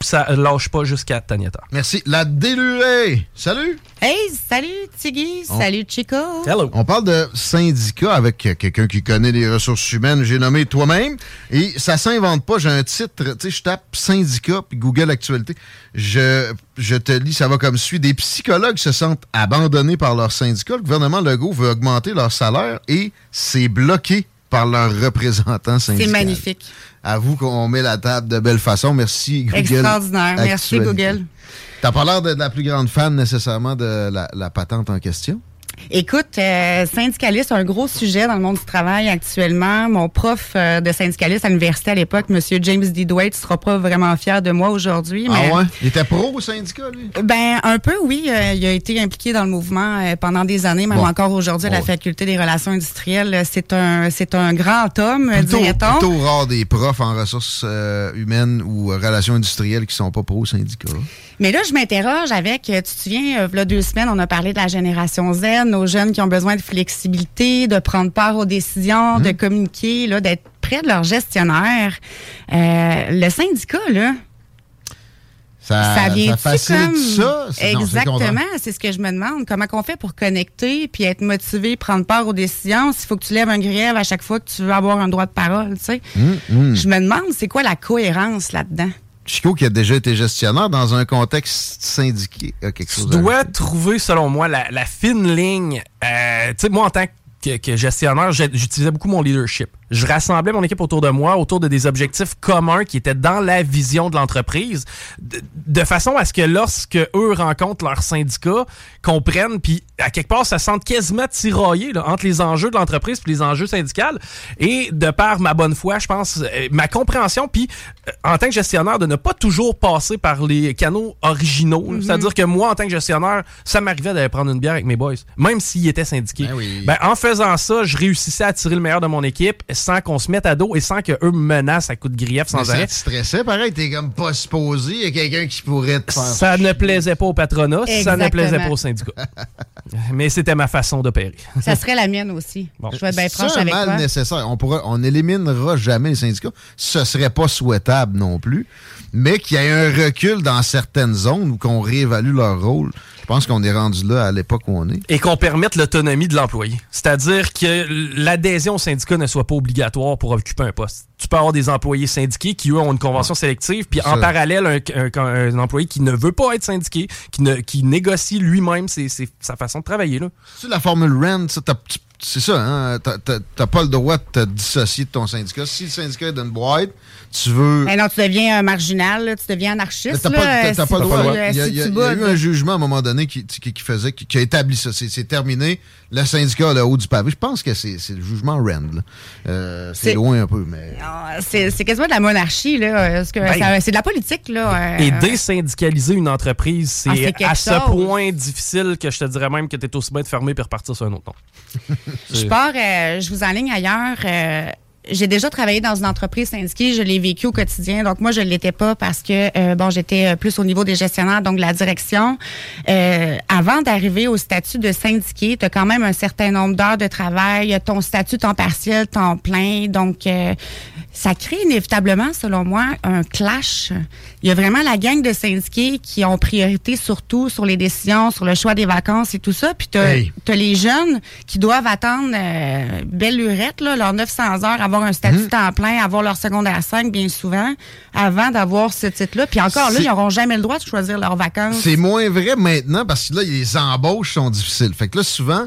Ça lâche pas jusqu'à Taniata. Merci. La délurée. Salut. Hey, salut Tiggy. On- Salut Chico. On parle de syndicat avec quelqu'un qui connaît les ressources humaines. J'ai nommé toi-même. Et ça s'invente pas. J'ai un titre. Tu sais, je tape syndicat puis Google Actualité. Je, je te lis, ça va comme suit. Des psychologues se sentent abandonnés par leur syndicat. Le gouvernement Legault veut augmenter leur salaire et c'est bloqué par leurs représentants syndicaux. C'est magnifique. Avoue qu'on met la table de belle façon. Merci, Google. Extraordinaire. Merci. Google. T'as pas l'air de la plus grande fan nécessairement de la, la patente en question? Écoute, euh, syndicaliste, un gros sujet dans le monde du travail actuellement. Mon prof euh, de syndicaliste à l'université à l'époque, M. James D. Dwight, sera pas vraiment fier de moi aujourd'hui. mais- Ah ouais? Il était pro au syndicat, lui? Ben un peu oui, Euh, il a été impliqué dans le mouvement euh, pendant des années, même Bon. encore aujourd'hui à la faculté des relations industrielles. C'est un c'est un grand homme, dirait-on. plutôt rare des profs en ressources humaines ou relations industrielles qui sont pas pro syndicat. Mais là, je m'interroge avec, euh, tu te souviens, il y a deux semaines, on a parlé de la génération Z, nos jeunes qui ont besoin de flexibilité, de prendre part aux décisions, Mmh. de communiquer, là, d'être près de leur gestionnaire. Euh, le syndicat, là, Ça, ça vient facilite comme... ça? Exactement, c'est ce que je me demande. Comment qu'on fait pour connecter puis être motivé, prendre part aux décisions s'il faut que tu lèves un grief à chaque fois que tu veux avoir un droit de parole, tu sais? Hum, hum. Je me demande, c'est quoi la cohérence là-dedans? Chico, qui a déjà été gestionnaire dans un contexte syndiqué, a quelque Tu chose dois trouver, selon moi, la, la fine ligne. Euh, tu sais, moi, en tant que, que gestionnaire, j'utilisais beaucoup mon leadership. Je rassemblais mon équipe autour de moi, autour de des objectifs communs qui étaient dans la vision de l'entreprise, de, de façon à ce que lorsque eux rencontrent leur syndicat, comprennent, puis à quelque part, ça sente quasiment tiraillé là, entre les enjeux de l'entreprise et les enjeux syndicaux. Et de par ma bonne foi, je pense, euh, ma compréhension, puis euh, en tant que gestionnaire, de ne pas toujours passer par les canaux originaux. Mhm. C'est-à-dire que moi, en tant que gestionnaire, ça m'arrivait d'aller prendre une bière avec mes boys, même s'ils étaient syndiqués. Ben, en faisant ça, je réussissais à tirer le meilleur de mon équipe sans qu'on se mette à dos et sans qu'eux me menacent à coups de grief sans Mais ça arrêt. te stressait, pareil, t'es comme pas supposé, il y a quelqu'un qui pourrait te faire Ça ne plaisait pas au patronat, ça ne plaisait pas au syndicat. Mais c'était ma façon d'opérer. Ça serait la mienne aussi. Bon. Je vais être bien C'est franche un avec mal toi. nécessaire. On pourra, on éliminera jamais les syndicats. Ce serait pas souhaitable non plus. Mais qu'il y ait un recul dans certaines zones où qu'on réévalue leur rôle. Je pense qu'on est rendu là à l'époque où on est. Et qu'on permette l'autonomie de l'employé. C'est-à-dire que l'adhésion au syndicat ne soit pas obligatoire pour occuper un poste. Tu peux avoir des employés syndiqués qui, eux, ont une convention sélective, puis en parallèle, un, employé qui ne veut pas être syndiqué, qui, ne, qui négocie lui-même sa façon de travailler. C'est la formule REND, c'est ça, hein? T'as pas le droit de te dissocier de ton syndicat. Si le syndicat est dans une boîte, tu veux. Mais non, tu deviens un marginal, tu deviens anarchiste. T'as pas, pas, le droit. Il y a, eu un jugement à un moment donné qui, qui, faisait, qui, a établi ça. C'est terminé. Le syndicat le haut du pavé. Je pense que c'est le jugement Rand. Euh, c'est loin un peu, mais. C'est quasiment de la monarchie, là. Ben, c'est de la politique, là. Euh. Et désyndicaliser une entreprise, ah, c'est à ce point difficile que je te dirais même que tu es aussi bien de fermer et repartir sur un autre nom. je pars, euh, je vous enligne ailleurs j'ai déjà travaillé dans une entreprise syndiquée, je l'ai vécu au quotidien. Donc moi, je l'étais pas parce que euh, bon, j'étais euh, plus au niveau des gestionnaires, donc la direction. Euh, avant d'arriver au statut de syndiqué, tu as quand même un certain nombre d'heures de travail, ton statut temps partiel, temps plein. Donc ça crée inévitablement, selon moi, un clash. Il y a vraiment la gang de syndiqués qui ont priorité surtout sur les décisions, sur le choix des vacances et tout ça. Puis tu as, les jeunes qui doivent attendre belle lurette, là, leurs 900 heures avant un statut mhm. temps plein, avoir leur secondaire 5 bien souvent, avant d'avoir ce titre-là. Puis encore là, ils n'auront jamais le droit de choisir leurs vacances. C'est moins vrai maintenant parce que là, les embauches sont difficiles. Fait que là, souvent,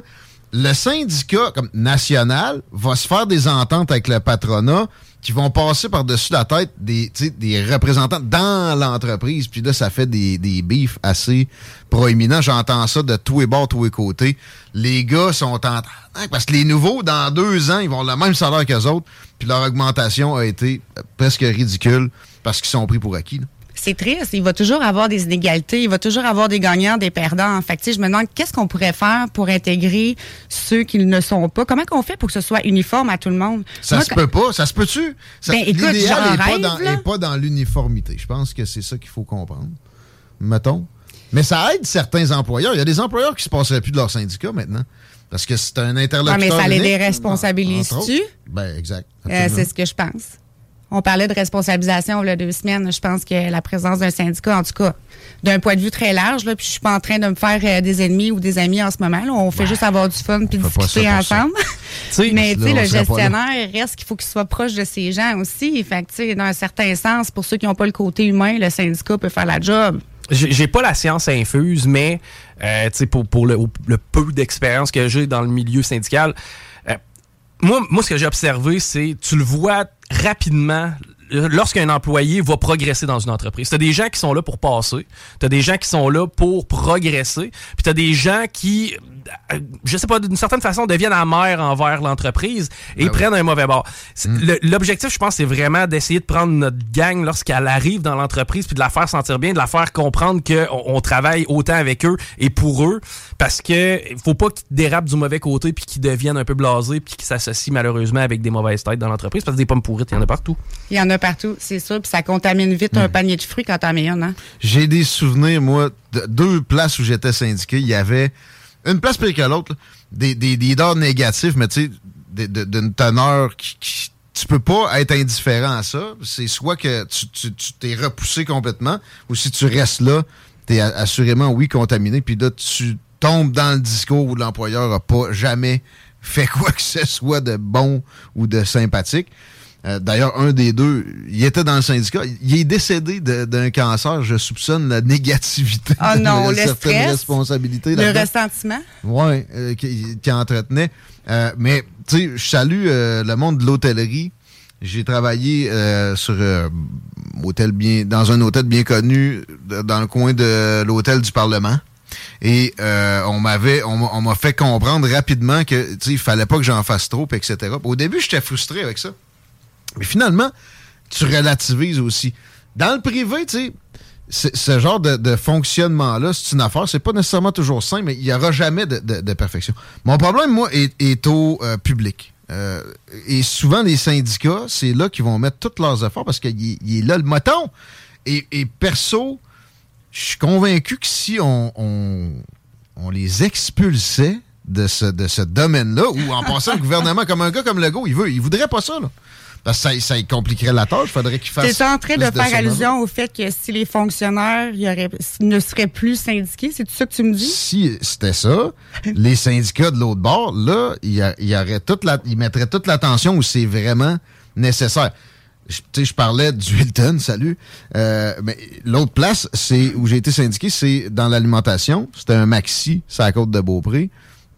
le syndicat comme national va se faire des ententes avec le patronat qui vont passer par-dessus la tête des, des représentants dans l'entreprise. Puis là, ça fait des, des bifs assez proéminents. J'entends ça de tous les bords, tous les côtés. Les gars sont en parce que les nouveaux, dans deux ans, ils vont avoir le même salaire qu'eux autres. Puis leur augmentation a été presque ridicule parce qu'ils sont pris pour acquis. C'est triste. Il va toujours avoir des inégalités. Il va toujours avoir des gagnants, des perdants. En fait, je me demande qu'est-ce qu'on pourrait faire pour intégrer ceux qui ne sont pas? Comment qu'on fait pour que ce soit uniforme à tout le monde? Ça se peut pas. Ça se peut-tu? Ben, L'idéal n'est pas dans, l'uniformité. Je pense que c'est ça qu'il faut comprendre. Mettons. Mais ça aide certains employeurs. Il y a des employeurs qui se passeraient plus de leur syndicat maintenant. Parce que c'est un interlocuteur. mais ça les déresponsabilise-tu? Ben, exact. Euh, c'est ce que je pense. On parlait de responsabilisation il y a deux semaines. Je pense que la présence d'un syndicat, en tout cas, d'un point de vue très large, là, puis je suis pas en train de me faire euh, des ennemis ou des amis en ce moment. On fait juste avoir du fun puis discuter ensemble. Mais tu sais, le gestionnaire reste qu'il faut qu'il soit proche de ses gens aussi. Fait que, dans un certain sens, pour ceux qui n'ont pas le côté humain, le syndicat peut faire la job. J'ai pas la science infuse, mais euh, pour, pour le, peu d'expérience que j'ai dans le milieu syndical, moi, moi, ce que j'ai observé, c'est tu le vois rapidement lorsqu'un employé va progresser dans une entreprise. Tu des gens qui sont là pour passer, tu des gens qui sont là pour progresser, puis tu des gens qui je sais pas, d'une certaine façon, deviennent amers envers l'entreprise et ben prennent un mauvais bord. Hmm. L'objectif, je pense, c'est vraiment d'essayer de prendre notre gang lorsqu'elle arrive dans l'entreprise puis de la faire sentir bien, de la faire comprendre qu'on on travaille autant avec eux et pour eux parce que faut pas qu'ils dérapent du mauvais côté puis qu'ils deviennent un peu blasés puis qu'ils s'associent malheureusement avec des mauvaises têtes dans l'entreprise parce que des pommes pourrites, il y en a partout. Il y en a partout, c'est sûr, puis ça contamine vite un hmm. panier de fruits quand t'en mets un. Hein? J'ai des souvenirs, moi, de deux places où j'étais syndiqué. Il y avait une place pire que l'autre, des, des leaders négatifs, mais tu sais, d'une teneur qui, tu peux pas être indifférent à ça. C'est soit que tu t'es repoussé complètement, ou si tu restes là, tu es assurément, oui, contaminé, puis là, tu tombes dans le discours où l'employeur a pas jamais fait quoi que ce soit de bon ou de sympathique. Euh, d'ailleurs, un des deux, il était dans le syndicat. Il est décédé d'un cancer. Je soupçonne la négativité. Ah non, le stress. Le ressentiment? Oui, euh, qui, entretenait. Euh, mais, tu sais, je salue le monde de l'hôtellerie. J'ai travaillé sur hôtel bien, dans un hôtel bien connu dans le coin de l'hôtel du Parlement. Et on m'avait, on, m'a fait comprendre rapidement que, tu sais, il fallait pas que j'en fasse trop, etc. Au début, j'étais frustré avec ça. Mais finalement, tu relativises aussi. Dans le privé, tu sais, ce genre de, fonctionnement-là, c'est une affaire. C'est pas nécessairement toujours simple, mais il n'y aura jamais de, perfection. Mon problème, moi, est, au euh, public. Euh, et souvent, les syndicats, c'est là qu'ils vont mettre tous leurs efforts parce qu'il est là le moton. Et, perso, je suis convaincu que si on, les expulsait de ce, de ce domaine-là, ou en passant le gouvernement comme un gars comme Legault, il veut, il voudrait pas ça, là. Parce que ça, ça compliquerait la tâche. Faudrait qu'il fasse. Tu en train de, faire allusion au fait que si les fonctionnaires y aurait, ne seraient plus syndiqués, c'est tout ça que tu me dis? Si c'était ça, les syndicats de l'autre bord, là, ils, y toute la, ils mettraient toute l'attention où c'est vraiment nécessaire. je, je parlais du Hilton, salut. Euh, mais l'autre place, c'est où j'ai été syndiqué, c'est dans l'alimentation. C'était un maxi, c'est à la côte de Beaupré.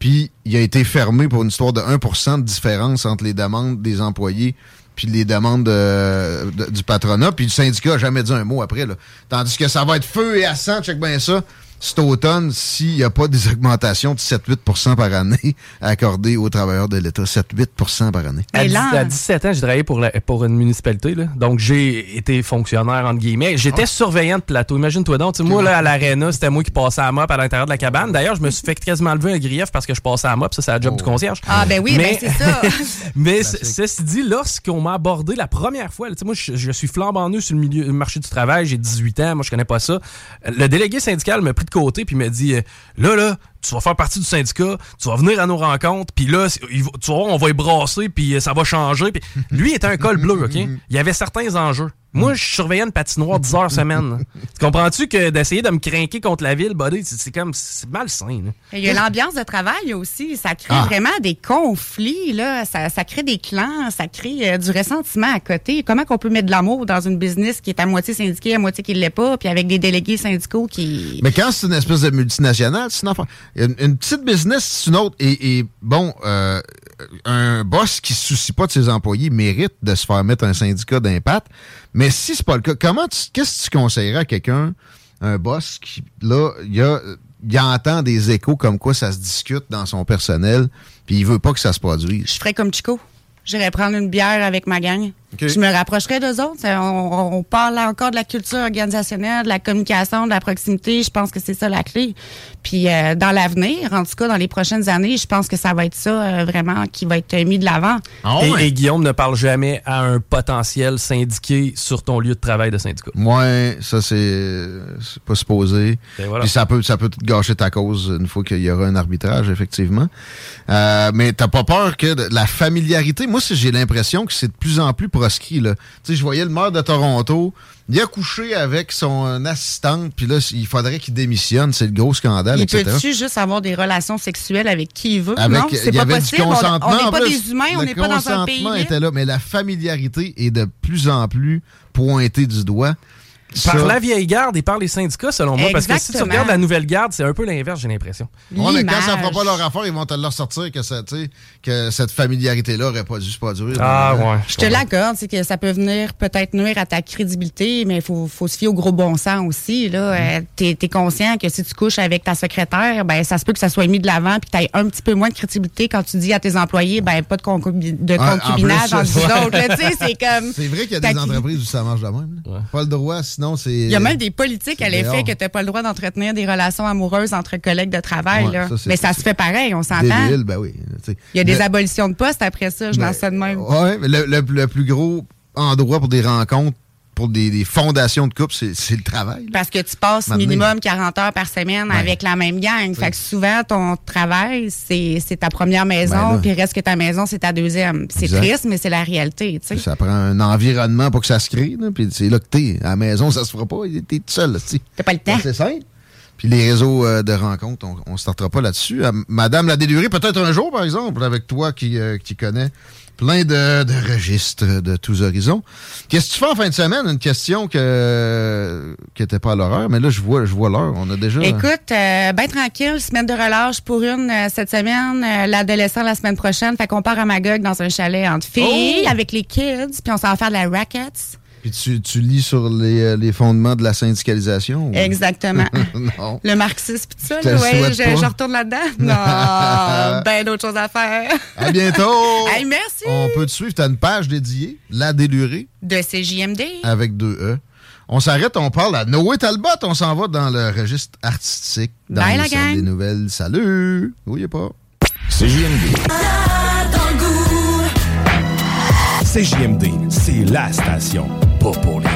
Puis il a été fermé pour une histoire de 1% de différence entre les demandes des employés puis les demandes de- de- du patronat. Puis le syndicat a jamais dit un mot après. Là. Tandis que ça va être feu et à sang, check bien ça. Cet automne, s'il n'y a pas des augmentations de 7-8% par année accordées aux travailleurs de l'État. 7-8% par année. À, Mais dix- là- à 17 ans, j'ai travaillé pour, la- pour une municipalité. là. Donc, j'ai été fonctionnaire, entre guillemets. J'étais surveillant de plateau. Imagine-toi donc. Moi, là, à l'aréna, c'était moi qui passais à mop à l'intérieur de la cabane. D'ailleurs, je me suis fait quasiment lever un grief parce que je passais à mop. Ça, c'est la job du concierge. Ah, ben oui, Mais- ben c'est ça. Mais ceci dit, lorsqu'on m'a abordé la première fois, là, tu sais, moi, je, je suis flambant neuf sur le milieu, le marché du travail, j'ai 18 ans, moi, je connais pas ça. Le délégué syndical m'a pris de côté puis m'a dit euh, Là, là, tu vas faire partie du syndicat, tu vas venir à nos rencontres, puis là, c'est- il va- tu vas voir, on va y brasser, puis euh, ça va changer. Puis lui était un col bleu, OK? Il y avait certains enjeux. Moi, je surveillais une patinoire 10 heures semaine. tu comprends-tu que d'essayer de me craquer contre la ville, buddy, c'est comme, c'est malsain. là. Il y a l'ambiance de travail aussi. Ça crée Ah. vraiment des conflits, là. Ça, ça crée des clans, ça crée euh, du ressentiment à côté. Comment qu'on peut mettre de l'amour dans une business qui est à moitié syndiquée, à moitié qui ne l'est pas, puis avec des délégués syndicaux qui... Mais quand c'est une espèce de multinationale, c'est une affaire. Une, petite business, c'est une autre. Et, et bon, euh, un boss qui se soucie pas de ses employés mérite de se faire mettre un syndicat d'impact. Mais si c'est pas le cas, comment qu'est-ce que tu conseillerais à quelqu'un, un boss qui, là, il a, il entend des échos comme quoi ça se discute dans son personnel, puis il veut pas que ça se produise? Je ferais comme Chico. J'irais prendre une bière avec ma gang. OK. Je me rapprocherais d'eux autres. On, on parle encore de la culture organisationnelle, de la communication, de la proximité. Je pense que c'est ça la clé. Puis euh, dans l'avenir, en tout cas dans les prochaines années, je pense que ça va être ça euh, vraiment qui va être mis de l'avant. Ah et, et Guillaume ne parle jamais à un potentiel syndiqué sur ton lieu de travail de syndicat. Ouais, ça c'est pas supposé. Et voilà. Puis ça peut ça peut te gâcher ta cause une fois qu'il y aura un arbitrage effectivement. Euh, mais t'as pas peur que de- la familiarité? Moi, j'ai l'impression que c'est de plus en plus là. Tu sais, je voyais le maire de Toronto. Il a couché avec son assistante, puis là, il faudrait qu'il démissionne. C'est le gros scandale, Il etc. peut-tu juste avoir des relations sexuelles avec qui il veut? Avec, non, c'est pas possible. On- consentement. N'est pas plus. des humains, on Le n'est pas dans un pays. consentement libre. était là, mais la familiarité est de plus en plus pointée du doigt. Par Ça- la vieille garde et par les syndicats, selon moi. Parce que si tu regardes la nouvelle garde, c'est un peu l'inverse, j'ai l'impression. Ouais, mais quand ça fera L'image. pas leur affaire, ils vont te le ressortir que, ça, tu sais, que cette familiarité-là aurait pas dû se produire. Ah, ouais. Je te l'accorde, c'est que ça peut venir peut-être nuire à ta crédibilité, mais il faut, faut se fier au gros bon sens aussi. Là, Mm-hmm. Euh, t'es, t'es conscient que si tu couches avec ta secrétaire, ben ça se peut que ça soit mis de l'avant, puis que tu un petit peu moins de crédibilité quand tu dis à tes employés, ben pas de, concubi- de Ah, en concubinage plus, entre vous ouais. autres. là, tu sais, c'est comme. C'est vrai qu'il y a des entreprises où ça marche de même. Pas le droit, sinon c'est. Il y a même des politiques à l'effet que tu n'as pas le droit d'entretenir des relations amoureuses entre collègues de travail. Ouais, là. ça, c'est- mais ça se fait pareil, on s'entend. ben oui. Il y a des Le- abolitions de postes après ça, je lance ça de même. Le, le- le plus gros endroit pour des rencontres, pour des, des fondations de couple, c'est le travail. là. Parce que tu passes minimum 40 heures par semaine Ouais. avec la même gang. Fait que souvent, ton travail, c'est ta première Ben maison, puis reste que ta maison, c'est ta deuxième. C'est triste, mais c'est la réalité. Ça prend un environnement pour que ça se crée. là, Puis c'est là que t'es. À la maison, ça se fera pas. T'es tout seul. T'as pas le temps. C'est simple. Puis les réseaux euh, de rencontres, on, on startera pas là-dessus. Euh, Madame la délurée, peut-être un jour, par exemple, avec toi qui, euh, qui connais plein de, de registres de tous horizons. Qu'est-ce que tu fais en fin de semaine? Une question que qui était pas à l'horreur, mais là, je vois, je vois l'heure. On a déjà... Écoute, euh, ben tranquille, semaine de relâche pour une euh, cette semaine, euh, l'adolescent la semaine prochaine. Fait qu'on part à Magog dans un chalet entre filles Oh! avec les kids, puis on s'en va faire de la racket. Puis tu, tu lis sur les, euh, les fondements de la syndicalisation? ou- Exactement. non. Le marxisme, pis tout ça, là, ouais, je, retourne là-dedans. Non, ben d'autres choses à faire. À bientôt! Hey, merci. On peut te suivre. Tu as une page dédiée, La Délurée, De CJMD. avec deux E. On s'arrête, on parle à Noé Talbot. On s'en va dans le registre artistique. Dans Bye, les la gang. des nouvelles. Salut! Oui, pas. CJMD. CJMD, c'est la station, pas pour you.